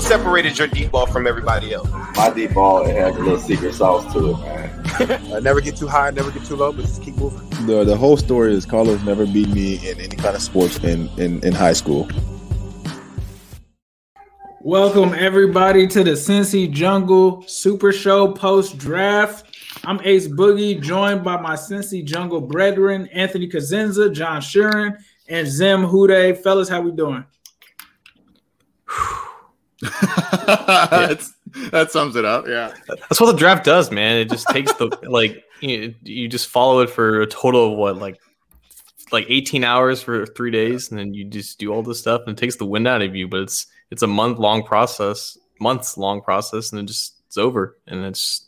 what separated your deep ball from everybody else? My deep ball it has a little secret sauce to it, man. uh, never get too high, never get too low, but just keep moving. The the whole story is Carlos never beat me in any kind of sports in in, in high school. Welcome everybody to the Cincy Jungle Super Show post draft. I'm Ace Boogie, joined by my Cincy Jungle brethren, Anthony Cosenza, John Sheeran, and Zim Hude. Fellas, how we doing? that sums it up. Yeah, that's what the draft does, man. It just takes the like you, you just follow it for a total of what like like 18 hours for three days, and then you just do all this stuff, and it takes the wind out of you. But it's it's a month long process, months long process, and it just it's over, and it's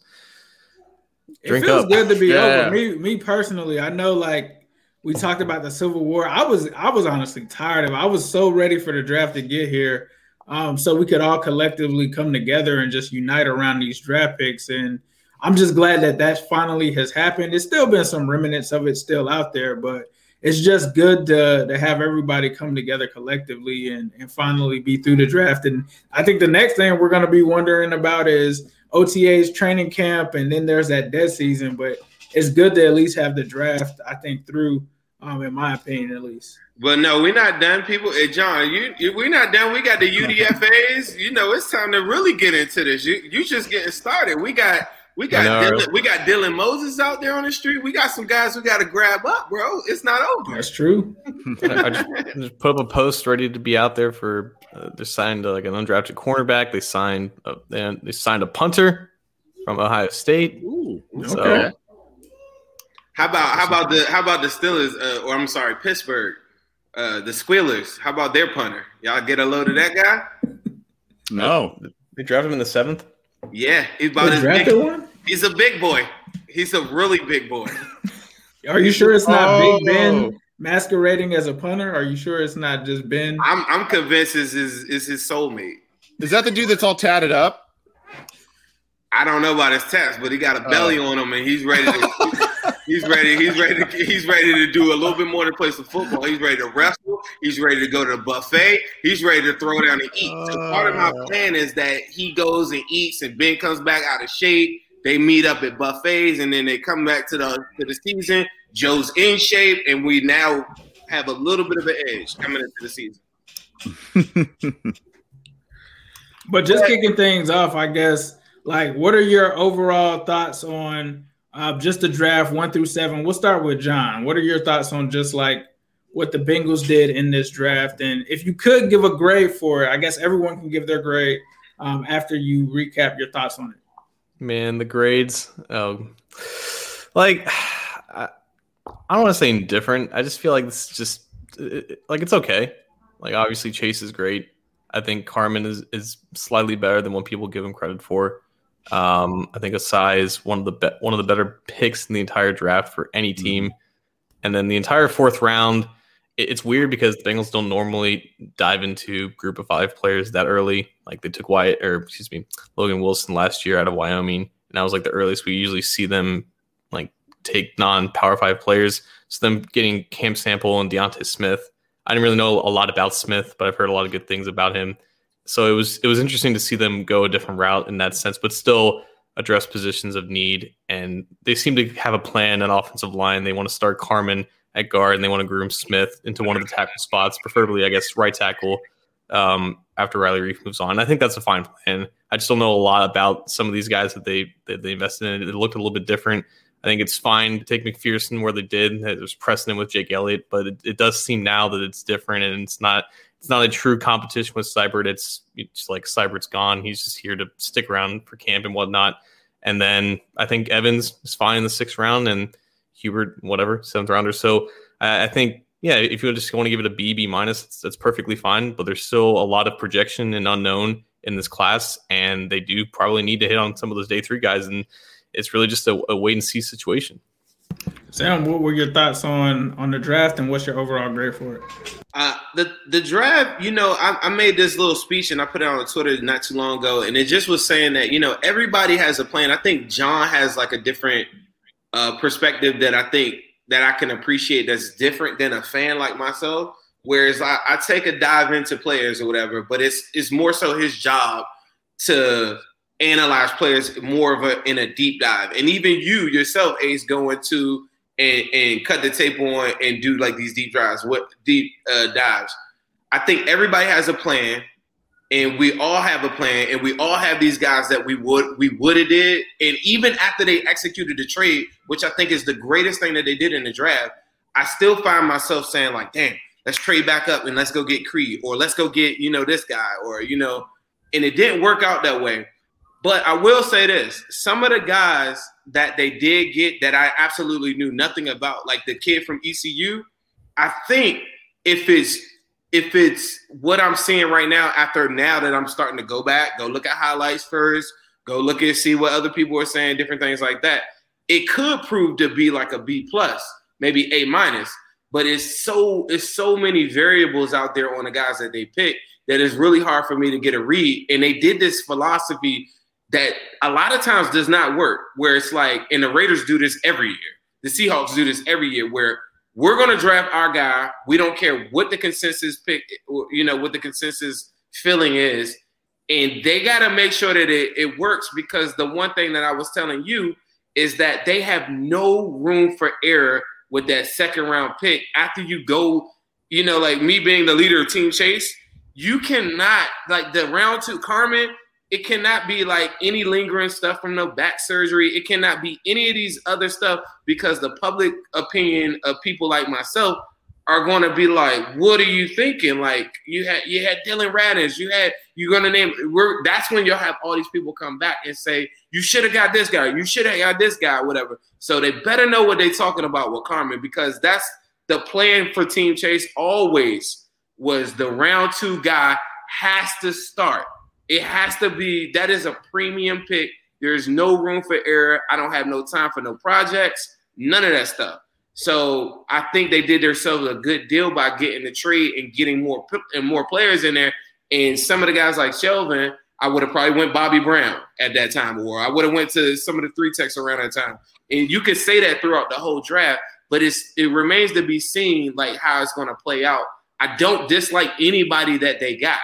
Drink it feels up. good to be yeah. over. Me, me personally, I know like we talked about the Civil War. I was I was honestly tired of it. I was so ready for the draft to get here. Um, so we could all collectively come together and just unite around these draft picks. And I'm just glad that that finally has happened. There's still been some remnants of it still out there, but it's just good to, to have everybody come together collectively and, and finally be through the draft. And I think the next thing we're going to be wondering about is OTA's training camp, and then there's that dead season. But it's good to at least have the draft, I think, through, um, in my opinion, at least. But no, we're not done, people. Hey, John, you, you, we're not done. We got the UDFA's. you know, it's time to really get into this. You you just getting started. We got we got Dylan, we got Dylan Moses out there on the street. We got some guys we got to grab up, bro. It's not over. That's true. I just, just, put up a post ready to be out there for. Uh, they signed uh, like an undrafted cornerback. They signed uh, they, they signed a punter from Ohio State. Ooh, so, okay. How about how about the how about the Steelers uh, or I'm sorry Pittsburgh, uh, the Squealers? How about their punter? Y'all get a load of that guy? No, they drafted him in the seventh. Yeah, he's about his big. One? He's a big boy. He's a really big boy. Are you sure it's not oh. Big Ben masquerading as a punter? Are you sure it's not just Ben? I'm I'm convinced is his is his soulmate. Is that the dude that's all tatted up? I don't know about his tats, but he got a belly uh. on him and he's ready to He's ready. He's ready. To, he's ready to do a little bit more than play some football. He's ready to wrestle. He's ready to go to the buffet. He's ready to throw down and eat. So part of my uh. plan is that he goes and eats, and Ben comes back out of shape. They meet up at buffets, and then they come back to the to the season. Joe's in shape, and we now have a little bit of an edge coming into the season. but just kicking things off, I guess. Like, what are your overall thoughts on? Uh, just the draft one through seven. We'll start with John. What are your thoughts on just like what the Bengals did in this draft? And if you could give a grade for it, I guess everyone can give their grade um, after you recap your thoughts on it. Man, the grades. Um, like, I, I don't want to say indifferent. I just feel like it's just like it's okay. Like, obviously, Chase is great. I think Carman is, is slightly better than what people give him credit for. Um, I think Ossai is one of the be- one of the better picks in the entire draft for any mm-hmm. team. Mm-hmm. And then the entire fourth round, it, it's weird because the Bengals don't normally dive into group of five players that early. Like they took Wyatt or excuse me, Logan Wilson last year out of Wyoming, and that was like the earliest we usually see them like take non Power Five players. So them getting Cam Sample and D'Ante Smith. I didn't really know a lot about Smith, but I've heard a lot of good things about him so it was it was interesting to see them go a different route in that sense, but still address positions of need. And they seem to have a plan, an offensive line. They want to start Carman at guard, and they want to groom Smith into one of the tackle spots, preferably, I guess, right tackle. Um, after Riley Reiff moves on, I think that's a fine plan. I just don't know a lot about some of these guys that they that they invested in. It looked a little bit different. I think it's fine to take McPherson where they did. There's precedent with Jake Elliott, but it, it, does seem now that it's different and it's not it's not a true competition with Seibert. It's, it's like Seibert's gone. He's just here to stick around for camp and whatnot. And then I think Evans is fine in the sixth round and Hubert, whatever, seventh rounder. So I, I think, yeah, if you just want to give it a B, B minus, that's, that's perfectly fine. But there's still a lot of projection and unknown in this class. And they do probably need to hit on some of those day three guys. And it's really just a, a wait and see situation. Sam, what were your thoughts on on the draft, and what's your overall grade for it? Uh, the the draft, you know, I, I, made this little speech and I put it on Twitter not too long ago, and it just was saying that you know everybody has a plan. I think John has like a different uh, perspective that I think that I can appreciate that's different than a fan like myself. Whereas I, I take a dive into players or whatever, but it's it's more so his job to analyze players more of a in a deep dive. And even you yourself, Ace, going to and, and cut the tape on and do like these deep dives, what deep uh, dives. I think everybody has a plan, and we all have a plan, and we all have these guys that we would we would have did, and even after they executed the trade, which I think is the greatest thing that they did in the draft, I still find myself saying like, damn, let's trade back up and let's go get Creed, or let's go get you know this guy, or you know, and it didn't work out that way. But I will say this: some of the guys that they did get that I absolutely knew nothing about, like the kid from ECU, I think if it's if it's what I'm seeing right now, after now that I'm starting to go back, go look at highlights first, go look and see what other people are saying, different things like that, it could prove to be like a B plus, maybe A minus. But it's so it's so many variables out there on the guys that they pick that it's really hard for me to get a read. And they did this philosophy that a lot of times does not work, where it's like, and the Raiders do this every year. The Seahawks do this every year, where we're going to draft our guy. We don't care what the consensus pick, you know, what the consensus feeling is. And they got to make sure that it, it works because the one thing that I was telling you is that they have no room for error with that second round pick after you go, you know, like me being the leader of Team Chase. You cannot, like the round two, Carman, it cannot be like any lingering stuff from no back surgery. It cannot be any of these other stuff because the public opinion of people like myself are going to be like, "What are you thinking?" Like you had you had Dillon Radunz, you had you're going to name. We're that's when you'll have all these people come back and say, "You should have got this guy. You should have got this guy. Whatever." So they better know what they're talking about with Carman because that's the plan for Team Chase. Always was the round two guy has to start it has to be that is a premium pick. There's no room for error. I don't have no time for no projects, none of that stuff. So I think they did themselves a good deal by getting the trade and getting more and more players in there. And some of the guys like Shelvin, I would have probably went Bobby Brown at that time, or I would have went to some of the three techs around that time. And you could say that throughout the whole draft, but it's it remains to be seen like how it's going to play out. I don't dislike anybody that they got.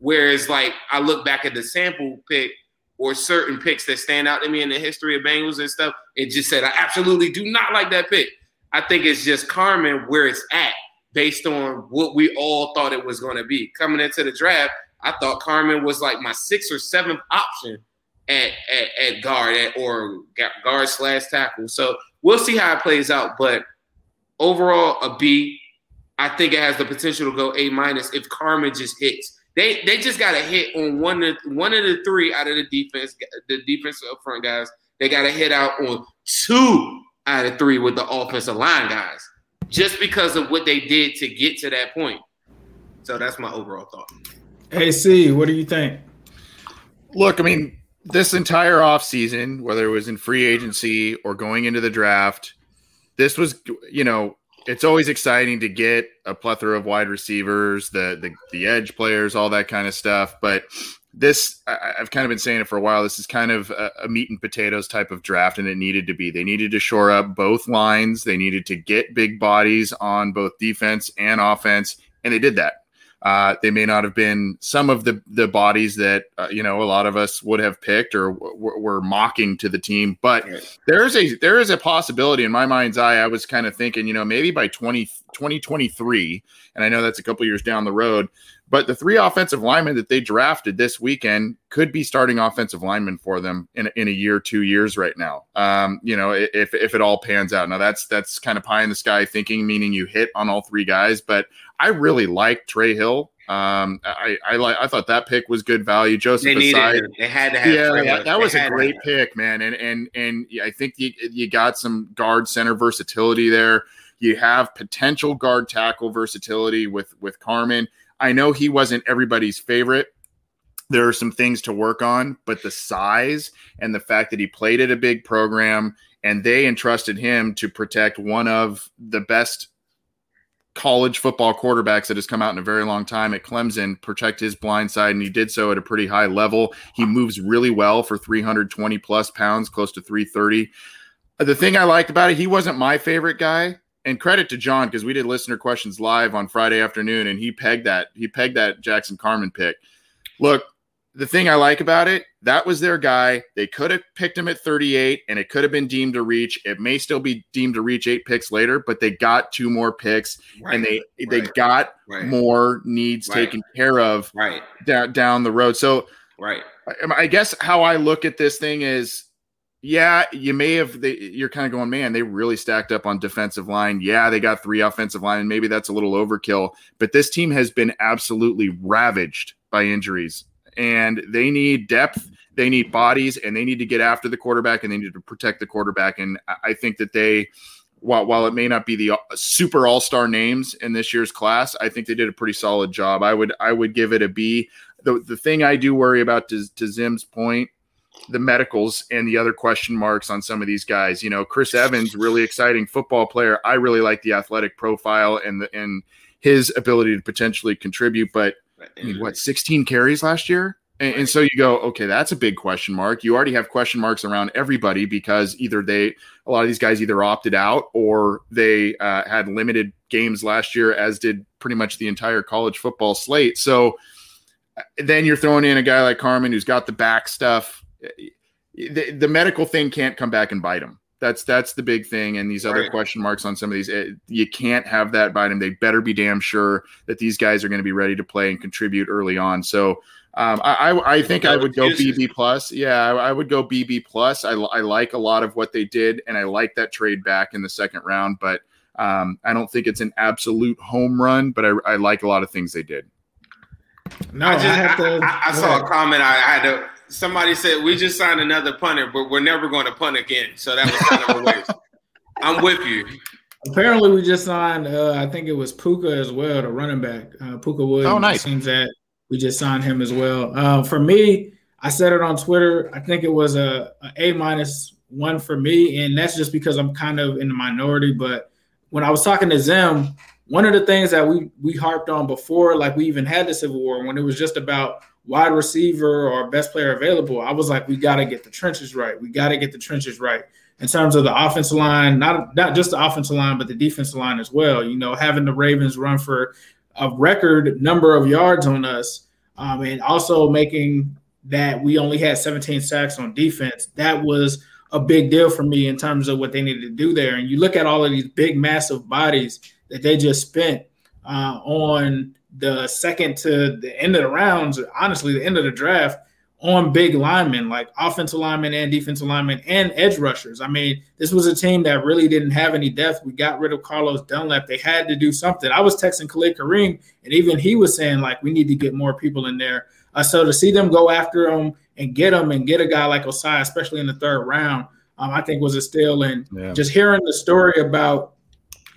Whereas, like, I look back at the sample pick or certain picks that stand out to me in the history of Bengals and stuff, it just said, I absolutely do not like that pick. I think it's just Carman where it's at based on what we all thought it was going to be. Coming into the draft, I thought Carman was like my sixth or seventh option at, at, at guard at, or guard slash tackle. So we'll see how it plays out. But overall, a B. I think it has the potential to go A minus if Carman just hits. They they just got a hit on one of one of the three out of the defense, the defensive up front guys. They got a hit out on two out of three with the offensive line guys, just because of what they did to get to that point. So that's my overall thought. Hey, C, what do you think? Look, I mean, this entire offseason, whether it was in free agency or going into the draft, this was, you know, it's always exciting to get a plethora of wide receivers, the the, the edge players, all that kind of stuff. But this, I, have kind of been saying it for a while. This is kind of a, a, meat and potatoes type of draft, and it needed to be. They needed to shore up both lines. They needed to get big bodies on both defense and offense, and they did that. Uh, they may not have been some of the the bodies that uh, you know a lot of us would have picked or w- were mocking to the team, but there is a there is a possibility in my mind's eye. I was kind of thinking, you know, maybe by 20, 2023, and I know that's a couple years down the road, but the three offensive linemen that they drafted this weekend could be starting offensive linemen for them in, in a year, two years right now. Um, you know, if if it all pans out. Now that's that's kind of pie in the sky thinking, meaning you hit on all three guys, but I really like Trey Hill. Um, I I like I thought that pick was good value. Joseph they needed aside, They had to have. yeah, Trey that, that was a great pick, man. And and and I think you you got some guard center versatility there. You have potential guard tackle versatility with with Carman. I know he wasn't everybody's favorite. There are some things to work on, but the size and the fact that he played at a big program and they entrusted him to protect one of the best college football quarterbacks that has come out in a very long time at Clemson protect his blind side and he did so at a pretty high level. He moves really well for 320 plus pounds, close to 330. The thing I liked about it, he wasn't my favorite guy, and credit to John because we did listener questions live on Friday afternoon, and he pegged that he pegged that Jackson Carman pick. Look, the thing I like about it, that was their guy. They could have picked him at 38 and it could have been deemed to reach. It may still be deemed to reach eight picks later, but they got two more picks right. and they right. they got right. more needs taken care of right down, down the road. So right. I, I guess how I look at this thing is yeah, you may have. They, you're kind of going, man. They really stacked up on defensive line. Yeah, they got three offensive line, and maybe that's a little overkill. But this team has been absolutely ravaged by injuries and they need depth, they need bodies, and they need to get after the quarterback and they need to protect the quarterback. And I think that they, while, while it may not be the uh, super all star names in this year's class, I think they did a pretty solid job. I would I would give it a B. The the thing I do worry about to, to Zim's point the medicals and the other question marks on some of these guys. You know, Chris Evans, really exciting football player. I really like the athletic profile and the and his ability to potentially contribute, but I mean, what, 16 carries last year? And, and, so you go, okay, that's a big question mark. You already have question marks around everybody because either they, a lot of these guys either opted out or they uh, had limited games last year, as did pretty much the entire college football slate. So uh, then you're throwing in a guy like Carman who's got the back stuff. The, the medical thing can't come back and bite him. That's that's the big thing, and these other right. question marks on some of these. It, eh, you can't have that bite them. They better be damn sure that these guys are going to be ready to play and contribute early on. So um, I, I think I would go BB plus. Yeah, I, I, would go BB plus. I, I like a lot of what they did, and I like that trade back in the second round. But um, I don't think it's an absolute home run, but I, I like a lot of things they did. No, I, just, I, to, I saw a comment. I had to somebody said we just signed another punter, but we're never going to punt again. So that was kind of a waste. I'm with you. Apparently, we just signed. Uh, I think it was Pooka as well, the running back. Uh, Pooka Williams. Oh, nice. Seems that we just signed him as well. Uh, for me, I said it on Twitter. I think it was a, a A minus one for me, and that's just because I'm kind of in the minority. But when I was talking to Zim, one of the things that we we harped on before, like we even had the Civil War, when it was just about wide receiver or best player available, I was like, we got to get the trenches right. We got to get the trenches right in terms of the offensive line, not not just the offensive line, but the defensive line as well. You know, having the Ravens run for a record number of yards on us, um, and also making that we only had 17 sacks on defense. That was a big deal for me in terms of what they needed to do there. And you look at all of these big, massive bodies that they just spent uh, on the second to the end of the rounds, honestly, the end of the draft on big linemen like offensive linemen and defensive linemen and edge rushers. I mean, this was a team that really didn't have any depth. We got rid of Carlos Dunlap. They had to do something. I was texting Khalid Kareem, and even he was saying like we need to get more people in there. Uh, so to see them go after him and get him and get a guy like Ossai, especially in the third round, um, I think was a steal. And yeah. just hearing the story about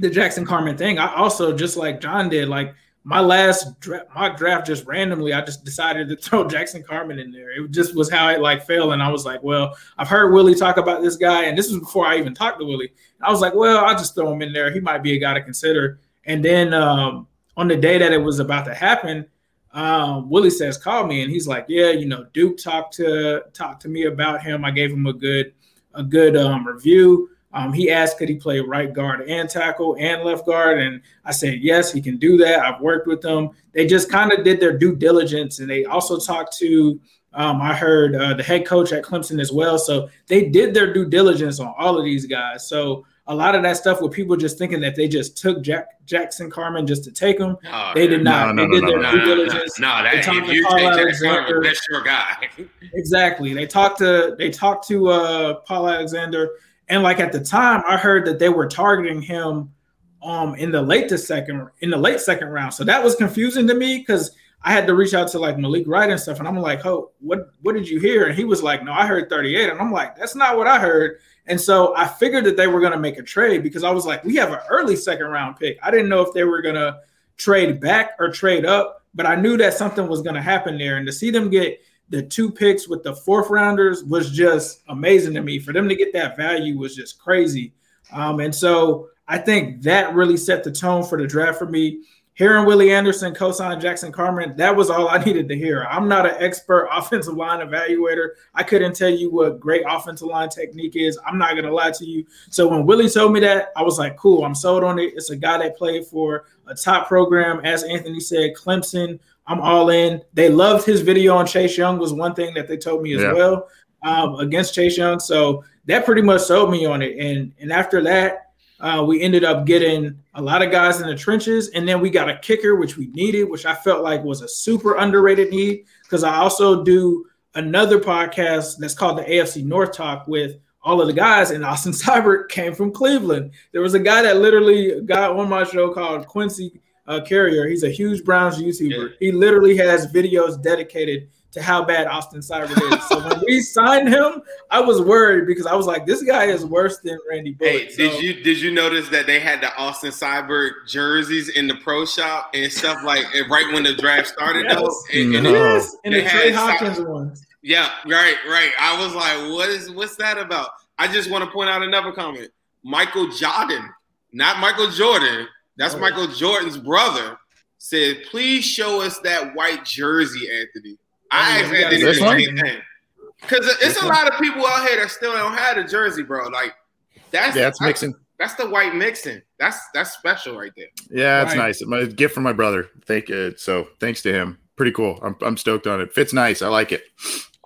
the Jackson Carman thing, I also just like John did, like my last draft, mock draft just randomly, I just decided to throw Jackson Carman in there. It just was how it like fell, and I was like, well, I've heard Willie talk about this guy, and this was before I even talked to Willie. I was like, well, I'll just throw him in there. He might be a guy to consider. And then um, on the day that it was about to happen, um, Willie says, call me, and he's like, yeah, you know, Duke talked to talked to me about him. I gave him a good a good um, review. Um, he asked, could he play right guard and tackle and left guard? And I said, yes, he can do that. I've worked with them. They just kind of did their due diligence. And they also talked to, um, I heard uh, the head coach at Clemson as well. So they did their due diligence on all of these guys. So a lot of that stuff with people just thinking that they just took Jack, Jackson Carman just to take him. Oh, they did not. No, no, they did no, their due diligence. No, that, if you take Jackson Carman, that's your guy. exactly. They talked to they talked to uh, Paul Alexander and like at the time, I heard that they were targeting him um in the late second in the late second round. So that was confusing to me because I had to reach out to like Malik Wright and stuff, and I'm like, "Oh, what what did you hear?" And he was like, "No, I heard 38," and I'm like, "That's not what I heard." And so I figured that they were going to make a trade because I was like, "We have an early second round pick." I didn't know if they were going to trade back or trade up, but I knew that something was going to happen there. And to see them get the two picks with the fourth rounders was just amazing to me. For them to get that value was just crazy. Um, and so I think that really set the tone for the draft for me. hearing Willie Anderson co-sign Jackson Carman, that was all I needed to hear. I'm not an expert offensive line evaluator. I couldn't tell you what great offensive line technique is. I'm not gonna lie to you. So when Willie told me that, I was like, cool, I'm sold on it. It's a guy that played for a top program, as Anthony said, Clemson. I'm all in. They loved his video on Chase Young was one thing that they told me as yeah. well um, against Chase Young. So that pretty much sold me on it. And and after that, uh, we ended up getting a lot of guys in the trenches, and then we got a kicker, which we needed, which I felt like was a super underrated need because I also do another podcast that's called the AFC North Talk with all of the guys, and Austin Seibert came from Cleveland. There was a guy that literally got on my show called Quincy uh, Carrier. He's a huge Browns YouTuber. Yeah. He literally has videos dedicated to how bad Austin Seibert is. so when we signed him, I was worried because I was like, this guy is worse than Randy Bullock. Hey, so, did you did you notice that they had the Austin Seibert jerseys in the pro shop and stuff like right when the draft started? Yes. Though, and, and, yes. and the Trey Hopkins ones. Yeah, right, right. I was like, what is what's that about? I just want to point out another comment. Michael Jordan, not Michael Jordan. That's oh. Michael Jordan's brother. Said, please show us that white jersey, Anthony. I oh, asked Anthony the same thing. Because it's a lot of people out here that still don't have the jersey, bro. Like that's yeah, it's mixing. That's the white mixing. That's that's special right there. Yeah, it's right. nice. My gift from my brother. Thank you. So thanks to him. Pretty cool. I'm I'm stoked on it. Fits nice. I like it.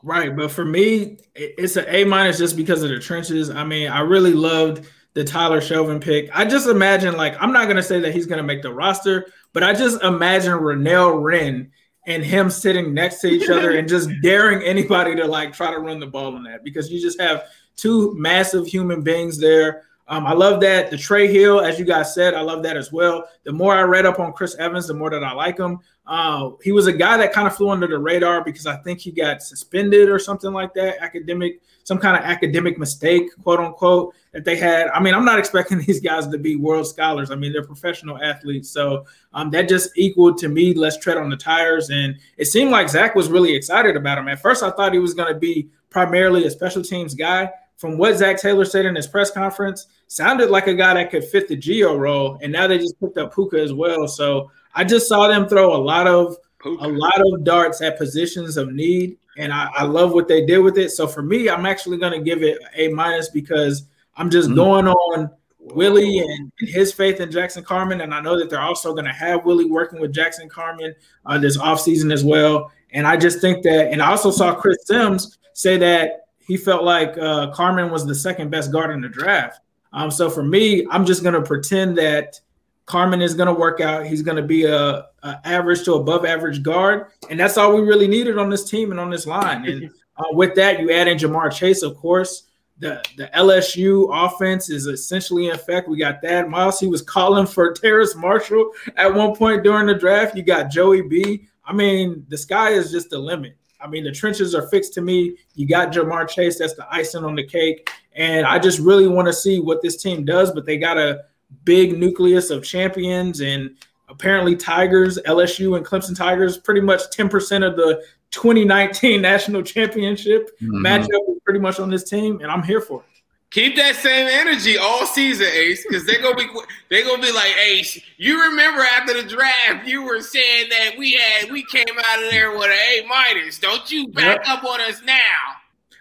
Right, but for me, it's an A minus just because of the trenches. I mean, I really loved the Tyler Shelvin pick. I just imagine, like, I'm not gonna say that he's gonna make the roster, but I just imagine Renell Wren and him sitting next to each other and just daring anybody to like try to run the ball on that because you just have two massive human beings there. Um, I love that. The Trey Hill, as you guys said, I love that as well. The more I read up on Chris Evans, the more that I like him. Uh, he was a guy that kind of flew under the radar because I think he got suspended or something like that, academic, some kind of academic mistake, quote unquote, that they had. I mean, I'm not expecting these guys to be world scholars. I mean, they're professional athletes. So um, that just equaled to me, let's tread on the tires. And it seemed like Zac was really excited about him. At first, I thought he was going to be primarily a special teams guy. From what Zac Taylor said in his press conference, sounded like a guy that could fit the Gio role. And now they just picked up Pooka as well. So I just saw them throw a lot of A lot of darts at positions of need, and I, I, love what they did with it. So for me, I'm actually going to give it a minus because I'm just mm-hmm. going on Willie and, and, his faith in Jackson Carman, and I know that they're also going to have Willie working with Jackson Carman uh, this offseason as well. And I just think that, and I also saw Chris Sims say that he felt like uh, Carman was the second best guard in the draft. Um, so for me, I'm just going to pretend that Carman is going to work out. He's going to be a, a, average to above average guard, and that's all we really needed on this team and on this line. And uh, with that, you add in Ja'Marr Chase, of course. The the LSU offense is essentially in effect. We got that. Miles, he was calling for Terrace Marshall at one point during the draft. You got Joey B. I mean, the sky is just the limit. I mean, the trenches are fixed to me. You got Ja'Marr Chase. That's the icing on the cake. And I just really want to see what this team does, but they got a big nucleus of champions and apparently Tigers, LSU, and Clemson Tigers, pretty much 10% of the 2019 national championship mm-hmm. matchup is pretty much on this team, and I'm here for it. Keep that same energy all season, Ace, because they're gonna be they're gonna be like Ace. You remember after the draft, you were saying that we had we came out of there with an A minus. Don't you back yep. up on us now?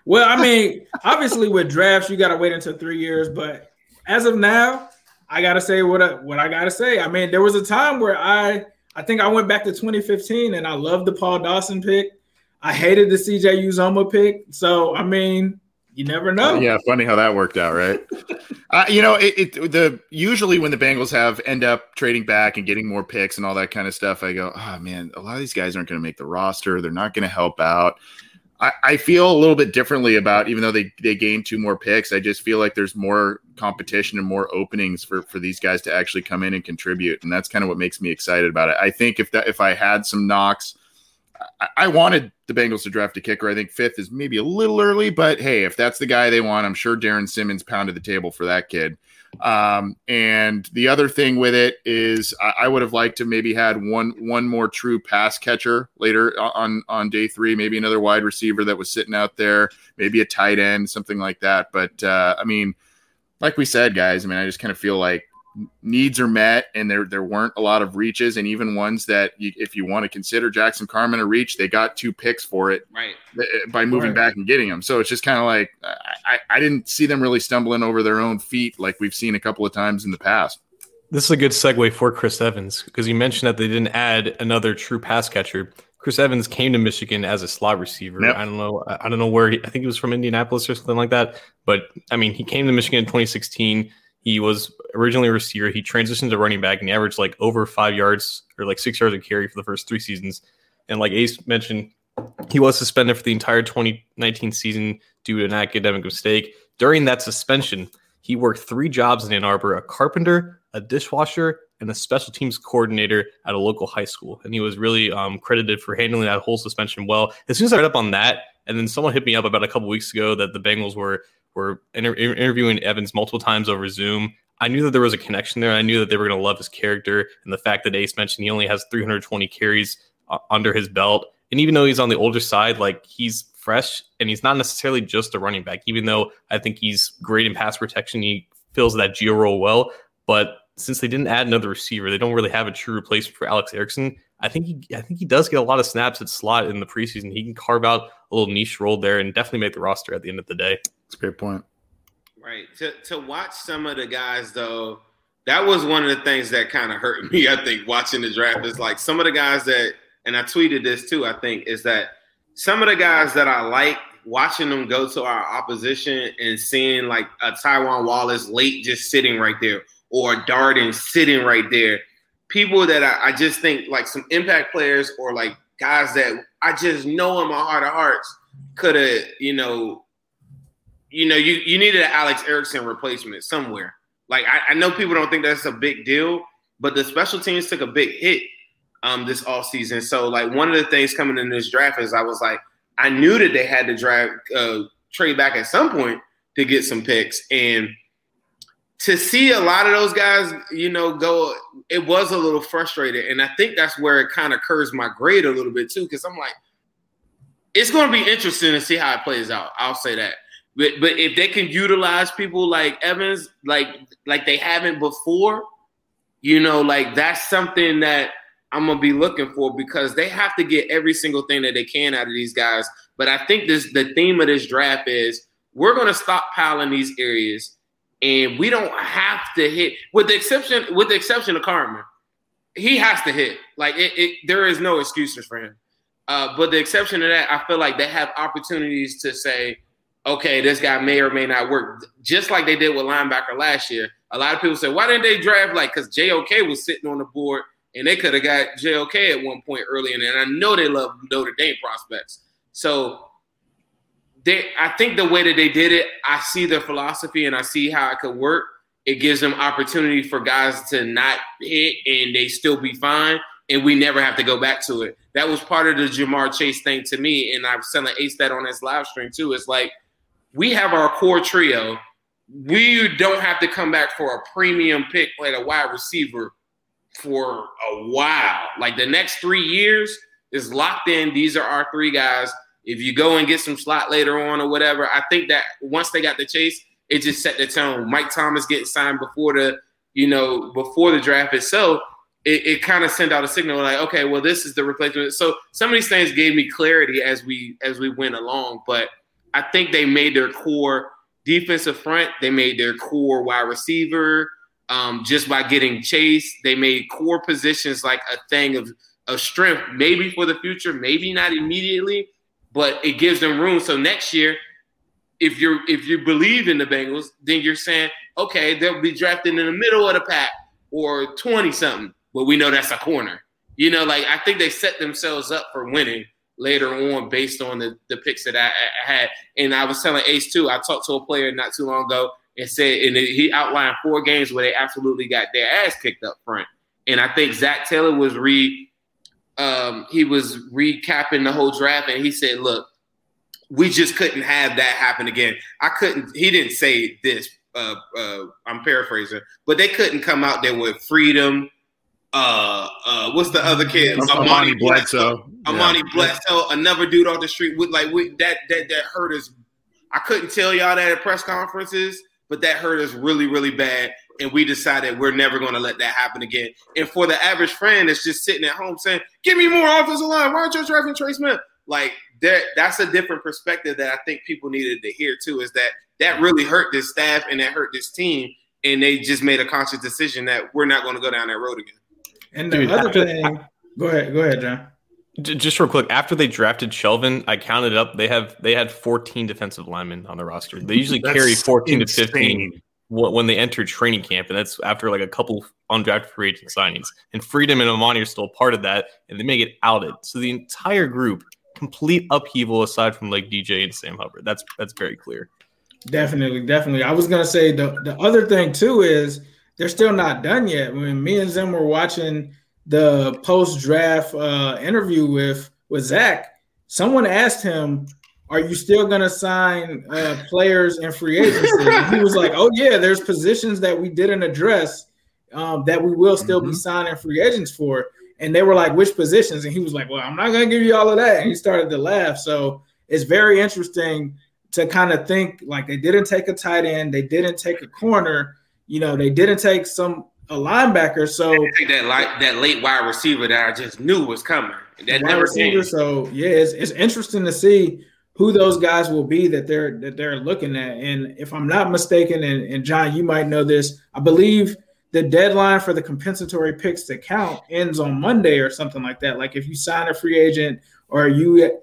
Well, I mean, obviously with drafts, you got to wait until three years, but as of now, I gotta say what I, what I gotta say. I mean, there was a time where I I think I went back to 2015 and I loved the Paul Dawson pick. I hated the CJ Uzomah pick. So I mean, you never know. Yeah, funny how that worked out, right? uh, you know, it, it, the usually when the Bengals have end up trading back and getting more picks and all that kind of stuff, I go, oh man, a lot of these guys aren't going to make the roster. They're not going to help out. I, I feel a little bit differently about even though they they gained two more picks. I just feel like there's more competition and more openings for for these guys to actually come in and contribute, and that's kind of what makes me excited about it. I think if that if I had some knocks, I, wanted the Bengals to draft a kicker. I think fifth is maybe a little early, but hey, if that's the guy they want, I'm sure Darrin Simmons pounded the table for that kid. Um, and the other thing with it is I, I, would have liked to maybe had one one more true pass catcher later on on day three, maybe another wide receiver that was sitting out there, maybe a tight end, something like that. But uh, I mean, like we said, guys, I mean, I just kind of feel like needs are met and there there weren't a lot of reaches and even ones that you, if you want to consider Jackson Carman a reach they got two picks for it right. Uh, uh, by moving right. back and getting them so it's just kind of like I, I didn't see them really stumbling over their own feet like we've seen a couple of times in the past. This is a good segue for Chris Evans because you mentioned that they didn't add another true pass catcher Chris Evans came to Michigan as a slot receiver. Yep. I don't know. I don't know where. He, I think he was from Indianapolis or something like that. But I mean, he came to Michigan in 2016. He was originally a receiver. He transitioned to running back and he averaged like over five yards or like six yards of carry for the first three seasons. And like Ace mentioned, he was suspended for the entire 2019 season due to an academic mistake. During that suspension, he worked three jobs in Ann Arbor: a carpenter, a dishwasher, and a special teams coordinator at a local high school. And he was really um, credited for handling that whole suspension well. As soon as I read up on that, and then someone hit me up about a couple weeks ago that the Bengals were were inter- interviewing Evans multiple times over Zoom. I knew that there was a connection there. I knew that they were going to love his character and the fact that Ace mentioned he only has 320 carries uh, under his belt. And even though he's on the older side, like he's fresh and he's not necessarily just a running back, even though I think he's great in pass protection. He fills that Gio role well. But since they didn't add another receiver, they don't really have a true replacement for Alex Erickson. I think he, I think he does get a lot of snaps at slot in the preseason. He can carve out a little niche role there and definitely make the roster at the end of the day. That's a great point. Right. To to watch some of the guys though, that was one of the things that kind of hurt me. I think watching the draft is like some of the guys that, and I tweeted this too. I think is that some of the guys that I like watching them go to our opposition and seeing like a Tylan Wallace late just sitting right there or Darden sitting right there. People that I, I just think like some impact players or like guys that I just know in my heart of hearts could have, you know, you know, you, you needed an Alex Erickson replacement somewhere. Like I, I know people don't think that's a big deal, but the special teams took a big hit um this off season. So like one of the things coming in this draft is I was like, I knew that they had to drive uh, trade back at some point to get some picks. And to see a lot of those guys, you know, go, it was a little frustrated. And I think that's where it kind of curves my grade a little bit too, because I'm like, it's going to be interesting to see how it plays out. I'll say that. But but if they can utilize people like Evans, like like they haven't before, you know, like that's something that I'm gonna be looking for because they have to get every single thing that they can out of these guys. But I think this the theme of this draft is we're gonna stop piling these areas and we don't have to hit with the exception with the exception of Carman. He has to hit. Like it, it there is no excuses for him. Uh, but the exception to that, I feel like they have opportunities to say, okay, this guy may or may not work. Just like they did with linebacker last year. A lot of people say, why didn't they draft like because JOK was sitting on the board and they could have got JOK at one point early in And I know they love Notre Dame prospects. So they I think the way that they did it, I see their philosophy and I see how it could work. It gives them opportunity for guys to not hit and they still be fine, and we never have to go back to it. That was part of the Ja'Marr Chase thing to me, and I was telling Ace that on his live stream too. It's like we have our core trio. We don't have to come back for a premium pick like a wide receiver for a while. Like the next three years is locked in. These are our three guys if you go and get some slot later on or whatever, I think that once they got the chase, it just set the tone. Mike Thomas getting signed before the, you know, before the draft itself, it, it kind of sent out a signal like, okay, well, this is the replacement. So some of these things gave me clarity as we as we went along. But I think they made their core defensive front, they made their core wide receiver. Um, just by getting Chase, they made core positions like a thing of, of strength, maybe for the future, maybe not immediately, but it gives them room. So next year, if you're if you believe in the Bengals, then you're saying, okay, they'll be drafted in the middle of the pack or 20 something. But we know that's a corner. You know, like I think they set themselves up for winning later on based on the, the picks that I, I had. And I was telling Ace too, I talked to a player not too long ago and said, and he outlined four games where they absolutely got their ass kicked up front. And I think Zac Taylor was re um, he was recapping the whole draft, and he said, "Look, we just couldn't have that happen again. I couldn't. He didn't say this. Uh, uh, I'm paraphrasing, but they couldn't come out there with freedom. Uh, uh, what's the other kid? Amani, Bledsoe. Bledsoe. Amani yeah. Bledsoe. Another dude off the street with like with that that that hurt us. I couldn't tell y'all that at press conferences, but that hurt us really really bad. And we decided we're never going to let that happen again. And for the average friend that's just sitting at home saying, "Give me more offensive line. Why aren't you drafting Trey Smith?" Like that, that's a different perspective that I think people needed to hear too. Is that that really hurt this staff and that hurt this team, and they just made a conscious decision that we're not going to go down that road again. And the Dude, other thing, go ahead, go ahead, John. Just real quick, after they drafted Shelvin, I counted up. They have they had 14 defensive linemen on the roster. They usually carry 14 insane. to 15 when they entered training camp, and that's after like a couple undrafted free agent signings. And Freedom and Amani are still part of that, and they may get outed. So the entire group, complete upheaval aside from like DJ and Sam Hubbard. That's that's very clear. Definitely, definitely. I was gonna say the the other thing too is they're still not done yet. When me and Zim were watching the post draft uh, interview with with Zac, someone asked him, "Are you still going to sign uh, players in free agency?" and he was like, "Oh yeah, there's positions that we didn't address um, that we will still mm-hmm. be signing free agents for." And they were like, "Which positions?" And he was like, "Well, I'm not going to give you all of that." And he started to laugh. So it's very interesting to kind of think like they didn't take a tight end, they didn't take a corner, you know, they didn't take some a linebacker. So that like that late wide receiver that I just knew was coming. That never receiver, came. So yeah, it's, it's interesting to see who those guys will be that they're that they're looking at. And if I'm not mistaken, and, and John, you might know this, I believe the deadline for the compensatory picks to count ends on Monday or something like that. Like if you sign a free agent or a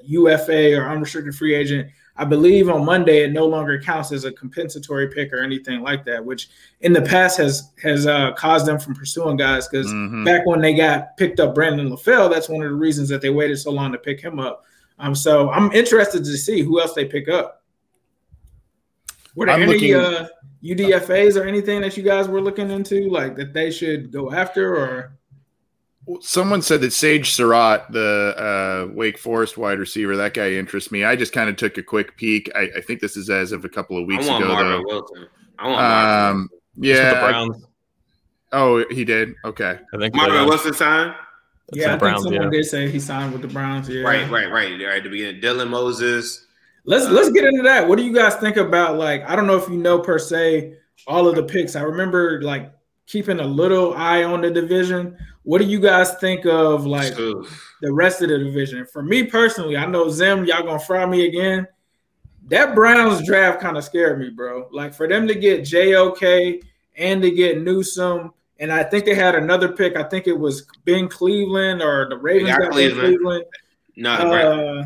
UFA or unrestricted free agent, I believe on Monday it no longer counts as a compensatory pick or anything like that, which in the past has has uh, caused them from pursuing guys because mm-hmm. back when they got picked up Brandon LaFell, that's one of the reasons that they waited so long to pick him up. Um, so I'm interested to see who else they pick up. Were there I'm any looking, uh, UDFA's or anything that you guys were looking into, like that they should go after, or? Someone said that Sage Surratt, the uh, Wake Forest wide receiver, that guy interests me. I just kind of took a quick peek. I, I, think this is as of a couple of weeks ago. Marvin though. Wilson. I want um, yeah. Browns. Oh, he did. Okay. I think Marvin Wilson signed. Yeah, I Browns, think someone yeah. did say he signed with the Browns. Yeah. Right, right, right. There at the beginning, Dylan Moses. Let's uh, let's get into that. What do you guys think about? Like, I don't know if you know per se all of the picks. I remember like keeping a little eye on the division. What do you guys think of like Oof. the rest of the division? For me personally, I know Zim, y'all gonna fry me again. That Browns draft kind of scared me, bro. Like for them to get JOK and to get Newsome, and I think they had another pick. I think it was Ben Cleveland or the Ravens got, got Cleveland. Cleveland. No, uh,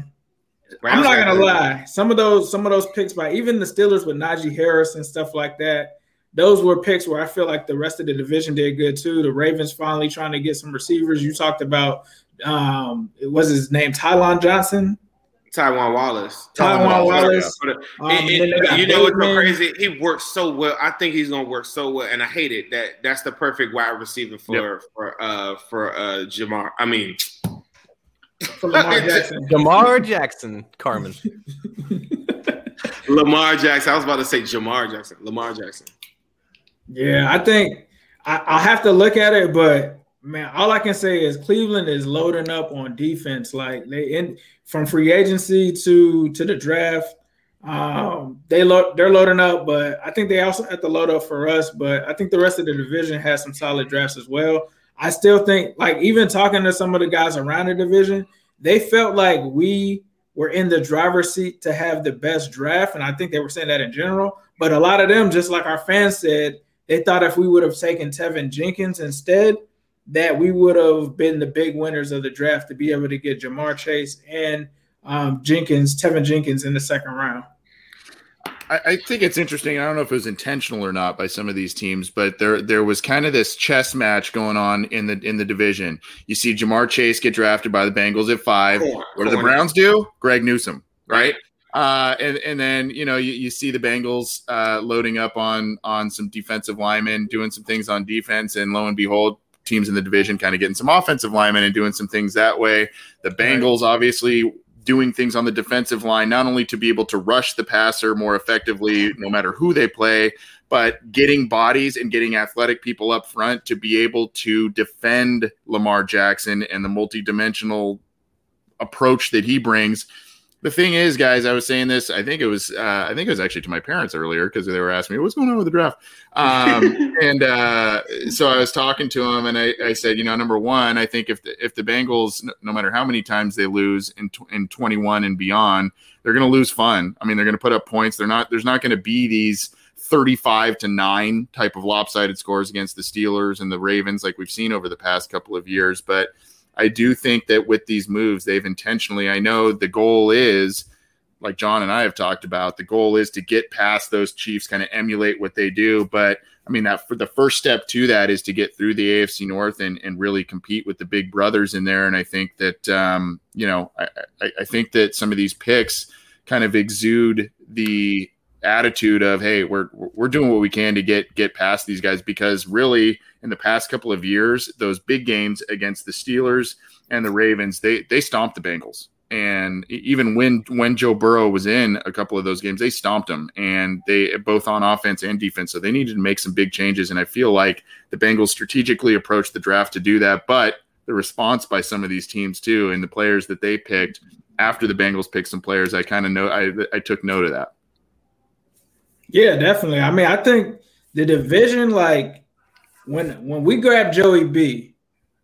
I'm not gonna lie. Some of those, some of those picks by even the Steelers with Najee Harris and stuff like that those were picks where I feel like the rest of the division did good too. The Ravens finally trying to get some receivers. You talked about um, it was his name Tylon Johnson. Tylan Wallace. Tylan Wallace. Um, you know what's so crazy? He works so well. I think he's gonna work so well, and I hate it that that's the perfect wide receiver for yep. for uh for uh Jamar. I mean, for Lamar Jackson. Lamar Jackson, Carman. Lamar Jackson. I was about to say Jamar Jackson. Lamar Jackson. Yeah, I think I, I'll have to look at it, but man, all I can say is Cleveland is loading up on defense. Like they in from free agency to to the draft, um, they they're loading up, but I think they also have to load up for us. But I think the rest of the division has some solid drafts as well. I still think, like even talking to some of the guys around the division, they felt like we were in the driver's seat to have the best draft, and I think they were saying that in general. But a lot of them, just like our fans said, they thought if we would have taken Teven Jenkins instead, that we would have been the big winners of the draft to be able to get Ja'Marr Chase and um, Jenkins, Teven Jenkins in the second round. I, I, think it's interesting. I don't know if it was intentional or not by some of these teams, but there there was kind of this chess match going on in the in the division. You see Ja'Marr Chase get drafted by the Bengals at five. What do the Browns do? Greg Newsome, right? Uh, and and then you know you, you see the Bengals uh, loading up on on some defensive linemen, doing some things on defense, and lo and behold, teams in the division kind of getting some offensive linemen and doing some things that way. The Bengals obviously doing things on the defensive line, not only to be able to rush the passer more effectively, no matter who they play, but getting bodies and getting athletic people up front to be able to defend Lamar Jackson and the multidimensional approach that he brings the thing is, guys, I was saying this. I think it was. Uh, I think it was actually to my parents earlier because they were asking me what's going on with the draft. Um, and uh, so I was talking to them, and I, I, said, you know, number one, I think if the, if the Bengals, no matter how many times they lose in in 21 and beyond, they're going to lose fun. I mean, they're going to put up points. They're not. There's not going to be these 35 to 9 type of lopsided scores against the Steelers and the Ravens like we've seen over the past couple of years. But I do think that with these moves, they've intentionally, I know the goal is, like John and I have talked about, the goal is to get past those Chiefs, kind of emulate what they do. But I mean, that for the first step to that is to get through the AFC North and, and really compete with the big brothers in there. And I think that, um, you know, I, I, I think that some of these picks kind of exude the attitude of hey we're we're doing what we can to get get past these guys because really in the past couple of years those big games against the Steelers and the Ravens they they stomped the Bengals. And even when when Joe Burrow was in a couple of those games they stomped them. And they both on offense and defense. So they needed to make some big changes. And I feel like the Bengals strategically approached the draft to do that. But the response by some of these teams too and the players that they picked after the Bengals picked some players I kind of know I I took note of that. Yeah, definitely. I mean, I think the division, like when when we grabbed Joey B,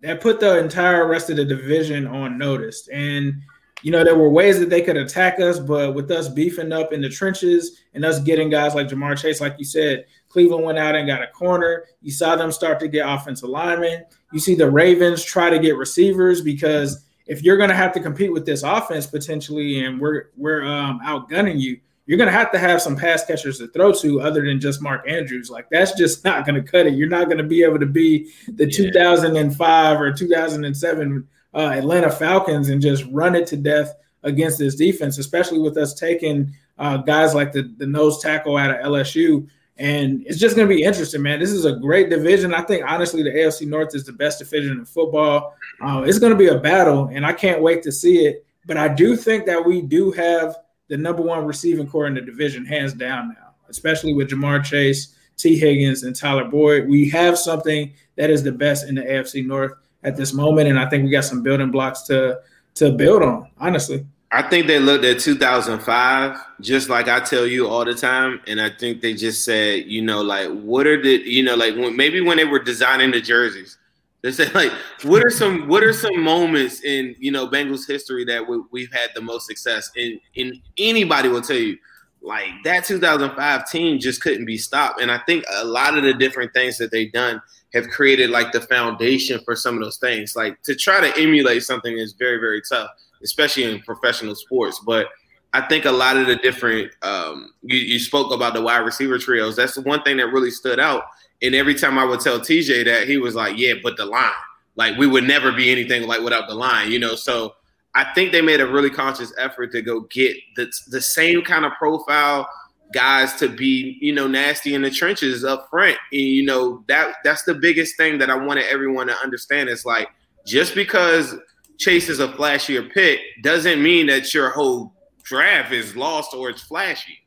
that put the entire rest of the division on notice. And you know, there were ways that they could attack us, but with us beefing up in the trenches and us getting guys like Ja'Marr Chase, like you said, Cleveland went out and got a corner. You saw them start to get offensive linemen. You see the Ravens try to get receivers because if you're going to have to compete with this offense potentially, and we're we're um, outgunning you, you're going to have to have some pass catchers to throw to other than just Mark Andrews. Like that's just not going to cut it. You're not going to be able to be the yeah. 2005 or 2007 uh, Atlanta Falcons and just run it to death against this defense, especially with us taking uh, guys like the, the nose tackle out of LSU. And it's just going to be interesting, man. This is a great division. I think, honestly, the AFC North is the best division in football. Uh, it's going to be a battle, and I can't wait to see it. But I do think that we do have the number one receiving corps in the division, hands down now, especially with Ja'Marr Chase, Tee Higgins, and Tyler Boyd. We have something that is the best in the AFC North at this moment, and I think we got some building blocks to to build on. Honestly, I think they looked at 2005, just like I tell you all the time, and I think they just said, you know, like what are the, you know, like when, maybe when they were designing the jerseys, they say like, what are some what are some moments in you know Bengals history that we, have had the most success? And and anybody will tell you like that 2005 team just couldn't be stopped. And I think a lot of the different things that they've done have created like the foundation for some of those things. Like to try to emulate something is very very tough, especially in professional sports. But I think a lot of the different um, you, you spoke about the wide receiver trios. That's the one thing that really stood out and every time I would tell TJ that, he was like, "Yeah, but the line, like we would never be anything like without the line," you know. So I think they made a really conscious effort to go get the the same kind of profile guys to be, you know, nasty in the trenches up front. And, you know, that that's the biggest thing that I wanted everyone to understand. It's like just because Chase is a flashier pick doesn't mean that your whole draft is lost or it's flashy.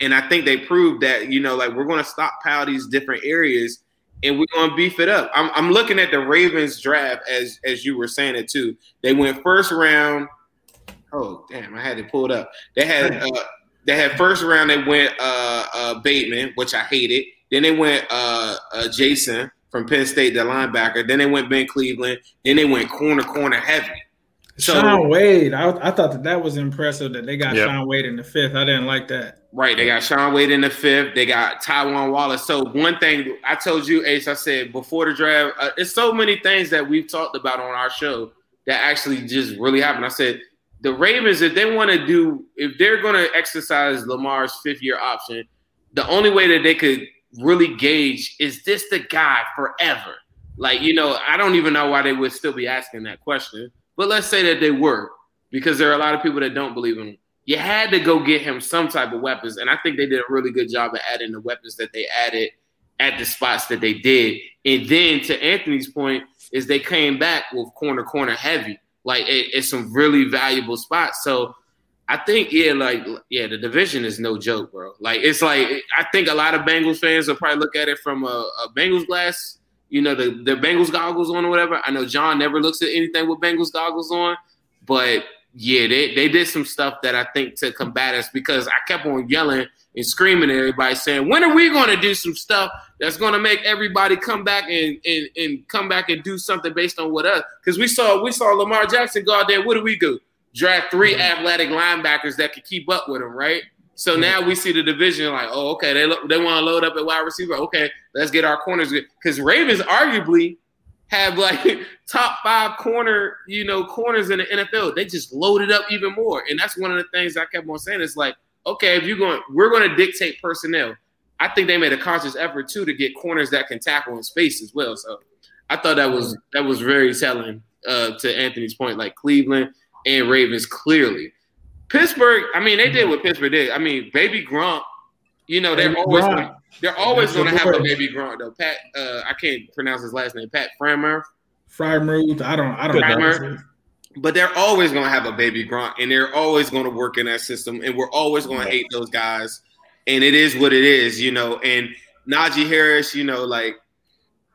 And I think they proved that, you know, like we're going to stockpile these different areas and we're going to beef it up. I'm, I'm looking at the Ravens draft as as you were saying it too. They went first round. Oh damn! I had to pull it pulled up. They had uh, they had first round. They went uh, uh, Bateman, which I hated. Then they went uh, uh, Jason from Penn State, the linebacker. Then they went Ben Cleveland. Then they went corner corner heavy. So, Shaun Wade, I, I thought that that was impressive that they got yep. Shaun Wade in the fifth. I didn't like that. Right, they got Shaun Wade in the fifth. They got Tylan Wallace. So one thing I told you, Ace, I said before the draft, uh, it's so many things that we've talked about on our show that actually just really happened. I said the Ravens, if they want to do, if they're going to exercise Lamar's fifth year option, the only way that they could really gauge is this the guy forever? Like, you know, I don't even know why they would still be asking that question but let's say that they were, because there are a lot of people that don't believe in. You had to go get him some type of weapons, and I think they did a really good job of adding the weapons that they added at the spots that they did. And then to Anthony's point, is they came back with corner corner heavy, like it, it's some really valuable spots. So I think yeah, like yeah, the division is no joke, bro. Like it's like I think a lot of Bengals fans will probably look at it from a, a Bengals glass you know, the, the Bengals goggles on or whatever. I know John never looks at anything with Bengals goggles on, but yeah, they, they did some stuff that I think to combat us because I kept on yelling and screaming at everybody saying, when are we going to do some stuff that's going to make everybody come back and, and, and come back and do something based on what us? Because we saw we saw Lamar Jackson go out there. What do we do? Draft 3 mm-hmm. athletic linebackers that could keep up with him, right? So mm-hmm. now we see the division like, oh, okay, they they want to load up at wide receiver. Okay, let's get our corners good. because Ravens arguably have like top five corner, you know, corners in the NFL. They just loaded up even more. And that's one of the things I kept on saying. It's like, okay, if you're going, we're going to dictate personnel. I think they made a conscious effort too to get corners that can tackle in space as well. So I thought that was that was very telling uh, to Anthony's point. Like Cleveland and Ravens clearly. Pittsburgh, I mean, they did what Pittsburgh did. I mean, baby Gronk, you know, they're always they're always going to have a baby Gronk though. Pat, uh, I can't pronounce his last name. Pat Framer. Freiermuth. I don't. I don't know. But they're always going to have a baby Gronk, and they're always going to work in that system, and we're always going to hate those guys. And it is what it is, you know. And Najee Harris, you know, like,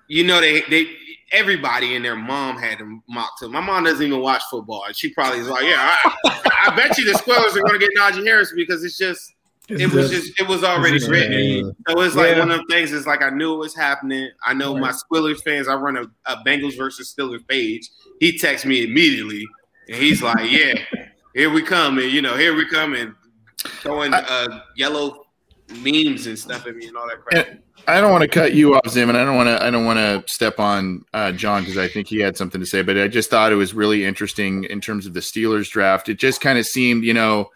you know, they they everybody and their mom had him mocked him. My mom doesn't even watch football, and she probably is like, "Yeah, I, I bet you the Squirrels are going to get Najee Harris because it's just." It was just it was already written. So it's like yeah. one of the things. It's like I knew it was happening. I know right. my Steelers fans. I run a, a Bengals versus Steelers page. He texts me immediately, and he's like, "Yeah, here we come, and you know, here we come, and throwing uh, yellow memes and stuff at me and all that crap." I don't want to cut you off, Zim, and I don't want to. I don't want to step on uh, John because I think he had something to say. But I just thought it was really interesting in terms of the Steelers draft. It just kind of seemed, you know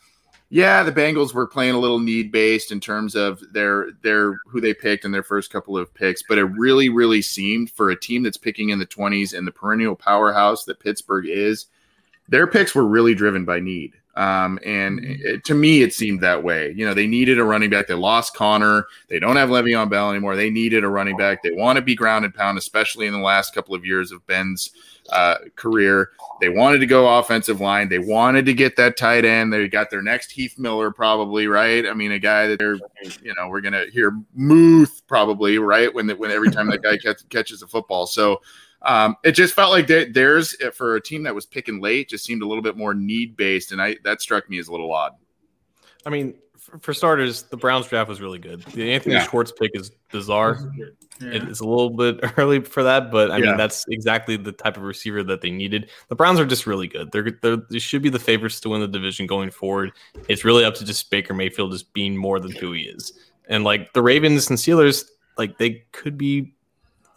yeah, the Bengals were playing a little need based in terms of their their who they picked in their first couple of picks, but it really really seemed for a team that's picking in the 20s and the perennial powerhouse that Pittsburgh is, their picks were really driven by need. Um, and mm-hmm. it, to me, it seemed that way. You know, they needed a running back. They lost Conner. They don't have Le'Veon Bell anymore. They needed a running back. They want to be ground and pound, especially in the last couple of years of Ben's uh, career. They wanted to go offensive line. They wanted to get that tight end. They got their next Heath Miller, probably right. I mean, a guy that they're, you know, we're gonna hear Muth probably right when when every time that guy catch, catches a football. So um, it just felt like theirs for a team that was picking late just seemed a little bit more need based, and I that struck me as a little odd. I mean, for starters, the Browns draft was really good. The Anthony yeah. Schwartz pick is bizarre. Yeah. It's a little bit early for that, but I yeah. mean that's exactly the type of receiver that they needed. The Browns are just really good. They're, they're they should be the favorites to win the division going forward. It's really up to just Baker Mayfield just being more than who he is. And like the Ravens and Steelers, like they could be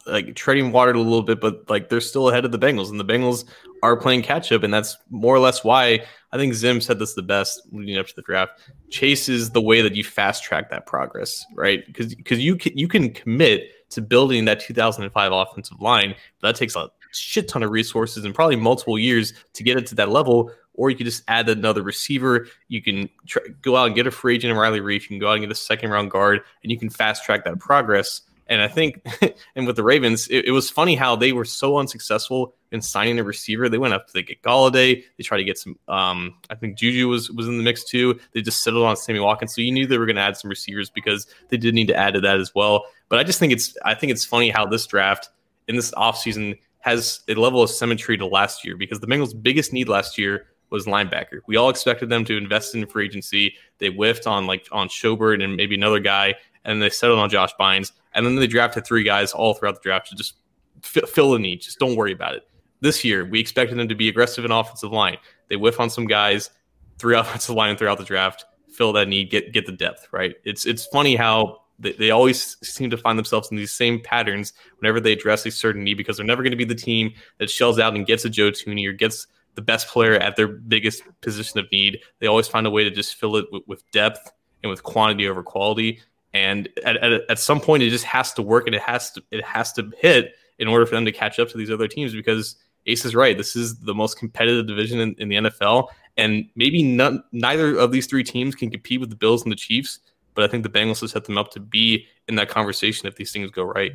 like treading water a little bit, but like they're still ahead of the Bengals, and the Bengals are playing catch up, and that's more or less why I think Zim said this the best leading up to the draft. Chase is the way that you fast track that progress, right? Because because you can you can commit to building that 2005 offensive line, that takes a shit ton of resources and probably multiple years to get it to that level. Or you could just add another receiver. You can try, go out and get a free agent in Riley Reiff. You can go out and get a second round guard, and you can fast track that progress. And I think, and with the Ravens, it, it, was funny how they were so unsuccessful in signing a receiver. They went up to get Golladay. They tried to get some. Um, I think Juju was was in the mix too. They just settled on Sammy Watkins. So you knew they were going to add some receivers because they did need to add to that as well. But I just think it's I think it's funny how this draft in this offseason has a level of symmetry to last year because the Bengals' biggest need last year was linebacker. We all expected them to invest in free agency. They whiffed on like on Schobert and maybe another guy, and they settled on Josh Bynes. And then they drafted three guys all throughout the draft to just f- fill the need. Just don't worry about it. This year, we expected them to be aggressive in offensive line. They whiff on some guys, three offensive line throughout the draft, fill that need, get get the depth. Right? It's it's funny how they, they always seem to find themselves in these same patterns whenever they address a certain need because they're never going to be the team that shells out and gets a Joe Thuney or gets the best player at their biggest position of need. They always find a way to just fill it with depth and with quantity over quality and at, at, at some point it just has to work and it has to it has to hit in order for them to catch up to these other teams because Ace is right. This is the most competitive division in, in the NFL, and maybe none, neither of these three teams can compete with the Bills and the Chiefs. But I think the Bengals have set them up to be in that conversation if these things go right.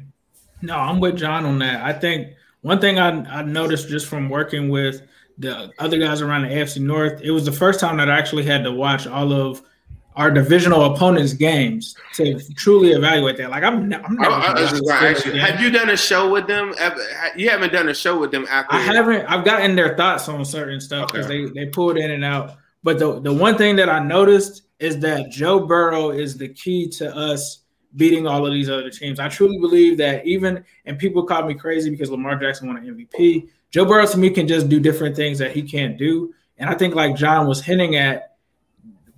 No, I'm with John on that. I think one thing I, I noticed just from working with the other guys around the AFC North, it was the first time that I actually had to watch all of our divisional opponents' games to truly evaluate that. Like I'm, I'm never. Oh, I, I actually, have you done a show with them? You haven't done a show with them after. I haven't. I've gotten their thoughts on certain stuff because okay. they they pulled in and out. But the the one thing that I noticed is that Joe Burrow is the key to us beating all of these other teams. I truly believe that even and people call me crazy because Lamar Jackson won an MVP. Joe Burrow to me can just do different things that he can't do. And I think like John was hinting at,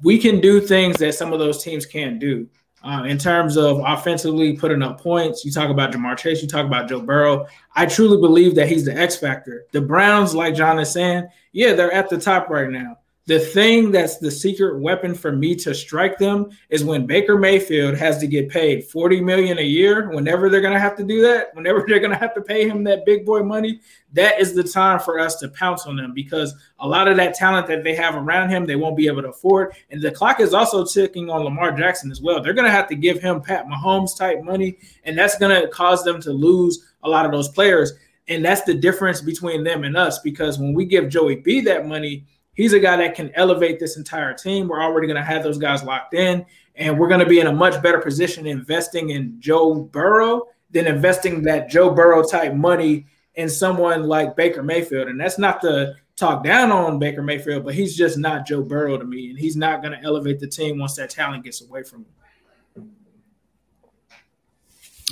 we can do things that some of those teams can't do. Uh, in terms of offensively putting up points, you talk about Ja'Marr Chase, you talk about Joe Burrow. I truly believe that he's the X factor. The Browns, like John is saying, yeah, they're at the top right now. The thing that's the secret weapon for me to strike them is when Baker Mayfield has to get paid 40 million a year, whenever they're gonna have to do that, whenever they're gonna have to pay him that big boy money, that is the time for us to pounce on them because a lot of that talent that they have around him, they won't be able to afford. And the clock is also ticking on Lamar Jackson as well. They're gonna have to give him Pat Mahomes type money, and that's gonna cause them to lose a lot of those players. And that's the difference between them and us because when we give Joey B that money He's a guy that can elevate this entire team. We're already going to have those guys locked in, and we're going to be in a much better position investing in Joe Burrow than investing that Joe Burrow type money in someone like Baker Mayfield. And that's not to talk down on Baker Mayfield, but he's just not Joe Burrow to me, and he's not going to elevate the team once that talent gets away from him.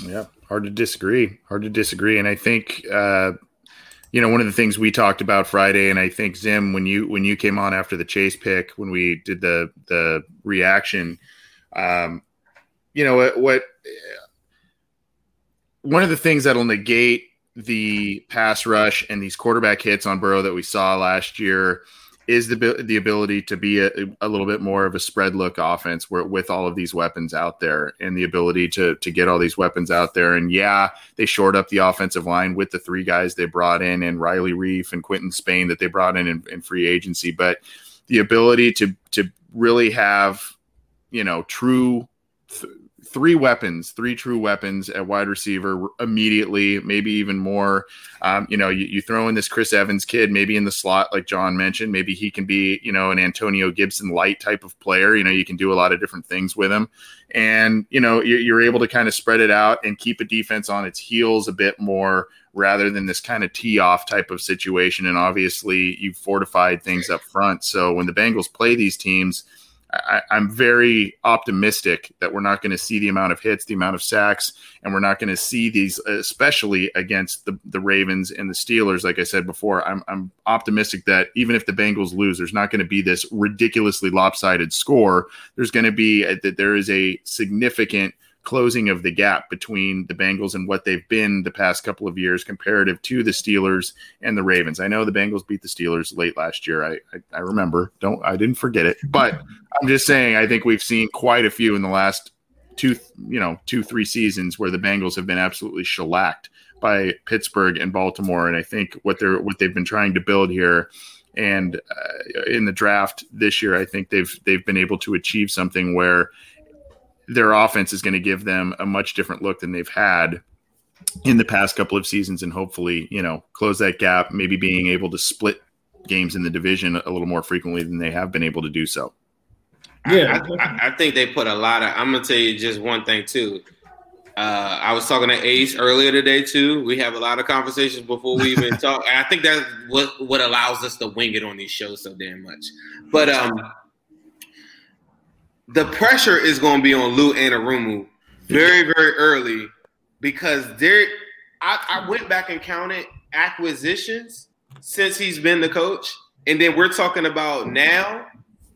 Yeah, hard to disagree. Hard to disagree, and I think uh, you know, one of the things we talked about Friday, and I think Zim, when you when you came on after the chase pick, when we did the the reaction, um, you know what, what one of the things that'll negate the pass rush and these quarterback hits on Burrow that we saw last year is the the ability to be a, a, little bit more of a spread look offense where with all of these weapons out there and the ability to to get all these weapons out there. And yeah they shored up the offensive line with the three guys they brought in and Riley Reiff and Quinton Spain that they brought in, in in free agency. But the ability to to really have you know true th- three weapons, three true weapons at wide receiver immediately, maybe even more. Um, you know, you, you, throw in this Chris Evans kid, maybe in the slot, like John mentioned, maybe he can be, you know, an Antonio Gibson light type of player. You know, you can do a lot of different things with him. And, you know, you're, you're able to kind of spread it out and keep a defense on its heels a bit more rather than this kind of tee off type of situation. And obviously, you've fortified things up front. So when the Bengals play these teams, I, am very optimistic that we're not going to see the amount of hits, the amount of sacks, and we're not going to see these, especially against the, the Ravens and the Steelers. Like I said before, I'm, I'm optimistic that even if the Bengals lose, there's not going to be this ridiculously lopsided score. There's going to be that there is a significant closing of the gap between the Bengals and what they've been the past couple of years comparative to the Steelers and the Ravens. I know the Bengals beat the Steelers late last year. I, I, I remember. Don't I didn't forget it. But I'm just saying I think we've seen quite a few in the last two you know two three seasons where the Bengals have been absolutely shellacked by Pittsburgh and Baltimore. And I think what they're what they've been trying to build here and uh, in the draft this year, I think they've they've been able to achieve something where their offense is going to give them a much different look than they've had in the past couple of seasons and hopefully, you know, close that gap, maybe being able to split games in the division a little more frequently than they have been able to do so. Yeah, I, I, I think they put a lot of. I'm gonna tell you just one thing too. Uh, I was talking to Ace earlier today too. We have a lot of conversations before we even talk. And I think that's what what allows us to wing it on these shows so damn much. But um, the pressure is going to be on Lou Anarumo very, very early because there. I, I went back and counted acquisitions since he's been the coach, and then we're talking about now,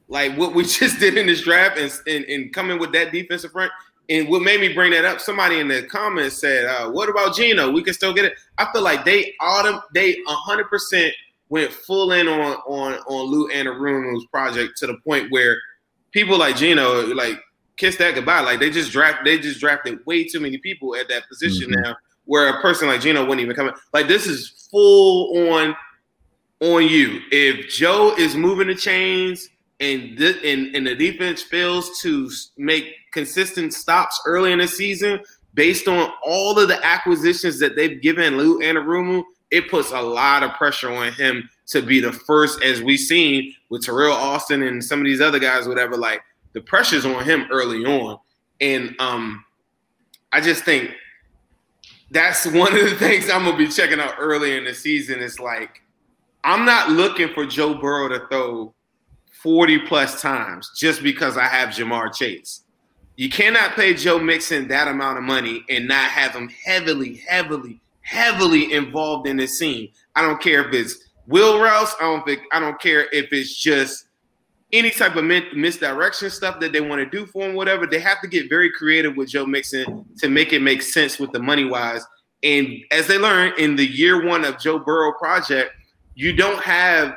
like what we just did in this draft, and, and, and coming with that defensive front. And what made me bring that up? Somebody in the comments said, uh, "What about Geno? We can still get it." I feel like they autumn they hundred percent went full in on on on Lou Anarumo's project to the point where people like Geno, like kiss that goodbye. Like they just draft, they just drafted way too many people at that position mm-hmm. now, where a person like Geno wouldn't even come in. Like this is full on on you. If Joe is moving the chains and this, and, and the defense fails to make consistent stops early in the season, based on all of the acquisitions that they've given Lou Anarumo, it puts a lot of pressure on him to be the first, as we've seen with Teryl Austin and some of these other guys, whatever. Like the pressure's on him early on, and um, I just think that's one of the things I'm gonna be checking out early in the season. Is like I'm not looking for Joe Burrow to throw 40 plus times just because I have Ja'Marr Chase. You cannot pay Joe Mixon that amount of money and not have him heavily, heavily, heavily involved in the scene. I don't care if it's Will Rouse. I don't think I don't care if it's just any type of misdirection stuff that they want to do for him, whatever. They have to get very creative with Joe Mixon to make it make sense with the money wise. And as they learn in the year one of Joe Burrow project, you don't have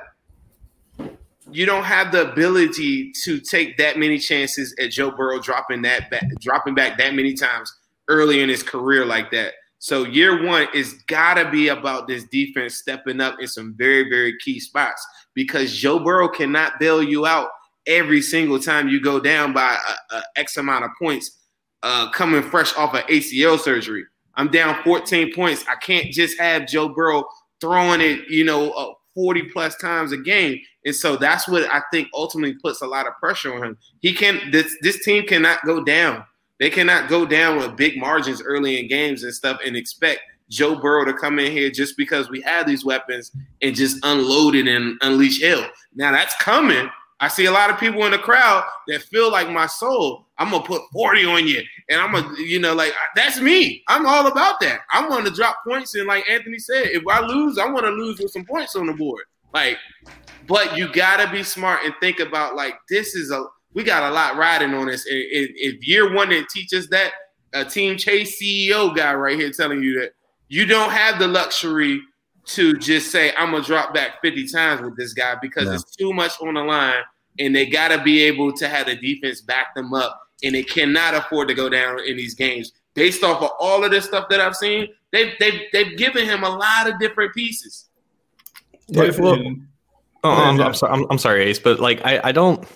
you don't have the ability to take that many chances at Joe Burrow dropping that back, dropping back that many times early in his career like that. So year one is gotta be about this defense stepping up in some very very key spots because Joe Burrow cannot bail you out every single time you go down by a, a X amount of points, uh, coming fresh off of ACL surgery. I'm down 14 points. I can't just have Joe Burrow throwing it, you know, uh, 40 plus times a game. And so that's what I think ultimately puts a lot of pressure on him. He can this this team cannot go down. They cannot go down with big margins early in games and stuff and expect Joe Burrow to come in here just because we have these weapons and just unload it and unleash hell. Now that's coming. I see a lot of people in the crowd that feel like my soul. I'm gonna put 40 on you, and I'm gonna, you know, like that's me. I'm all about that. I want to drop points, and like Anthony said, if I lose, I want to lose with some points on the board. Like, but you gotta be smart and think about like this is a we got a lot riding on this. If year one didn't teach us that, a team chase CEO guy right here telling you that you don't have the luxury to just say I'm gonna drop back 50 times with this guy because no. it's too much on the line, and they gotta be able to have the defense back them up, and they cannot afford to go down in these games based off of all of this stuff that I've seen. They've they've, they've given him a lot of different pieces. But, well, oh, I'm, I'm, sorry, I'm, I'm sorry, Ace, but like I, I don't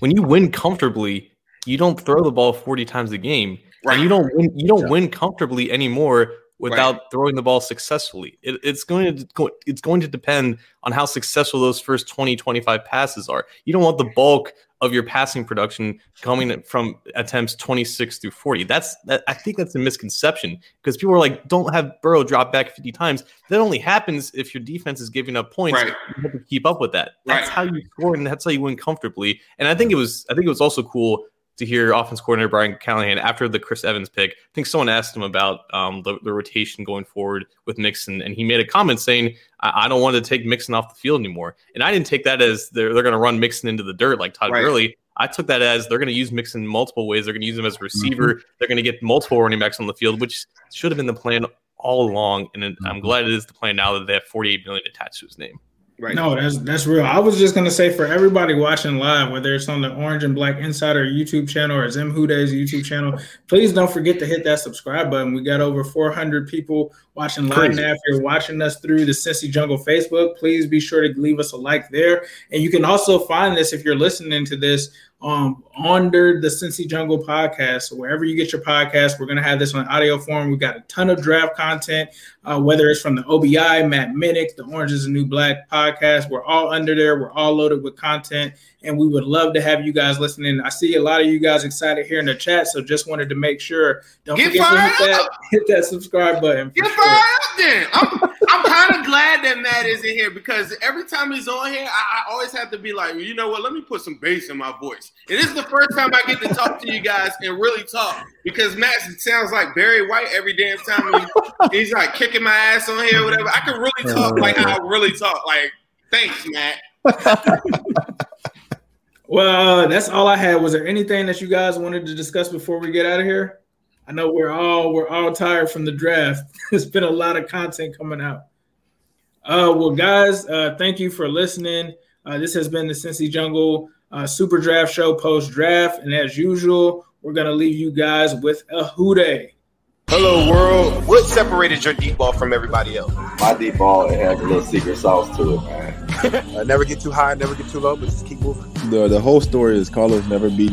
when you win comfortably, you don't throw the ball 40 times a game. Right. And you don't win, you don't win comfortably anymore without right. throwing the ball successfully. It, it's going to it's going to depend on how successful those first 20 25 passes are. You don't want the bulk of your passing production coming from attempts 26 through 40. That's that I think that's a misconception because people are like don't have Burrow drop back 50 times. That only happens if your defense is giving up points. Right. You have to keep up with that. That's right. how you score and that's how you win comfortably. And I think it was I think it was also cool to hear offense coordinator Brian Callahan after the Chris Evans pick. I think someone asked him about um, the, the, rotation going forward with Mixon, and he made a comment saying, I, I, don't want to take Mixon off the field anymore. And I didn't take that as they're, they're going to run Mixon into the dirt like Todd right. Gurley. I took that as they're going to use Mixon multiple ways. They're going to use him as a receiver. Mm-hmm. They're going to get multiple running backs on the field, which should have been the plan all along. And mm-hmm. I'm glad it is the plan now that they have 48 million attached to his name. Right. No, that's that's real. I was just gonna say for everybody watching live, whether it's on the Orange and Black Insider YouTube channel or Zim Hude's YouTube channel, please don't forget to hit that subscribe button. We got over 400 people watching live Crazy. now. If you're watching us through the Cincy Jungle Facebook, please be sure to leave us a like there. And you can also find this if you're listening to this um, under the Cincy Jungle podcast. So wherever you get your podcast, we're going to have this on audio form. We've got a ton of draft content, uh, whether it's from the OBI, Matt Minnick, the Orange is a New Black podcast. We're all under there. We're all loaded with content and we would love to have you guys listening. I see a lot of you guys excited here in the chat, so just wanted to make sure. Don't Get forget to hit that, hit that subscribe button. Get sure. fired up then. I'm, I'm kind of glad that Matt is in here because every time he's on here, I, I, always have to be like, you know what? Let me put some bass in my voice. And this is the first time I get to talk to you guys and really talk because Matt sounds like Barry White every damn time he, he's like kicking my ass on here, or whatever. I can really talk like I really talk. Like, thanks, Matt. Well, uh, that's all I had. Was there anything that you guys wanted to discuss before we get out of here? I know we're all we're all tired from the draft. There's been a lot of content coming out. Uh, well, guys, uh, thank you for listening. Uh, this has been the Cincy Jungle uh, Super Draft Show post draft, and as usual, we're gonna leave you guys with a who dey. Hello, world. What separated your deep ball from everybody else? My deep ball it has a little secret sauce to it, man. uh, never get too high, never get too low, but just keep moving. The the whole story is Carlos never beat me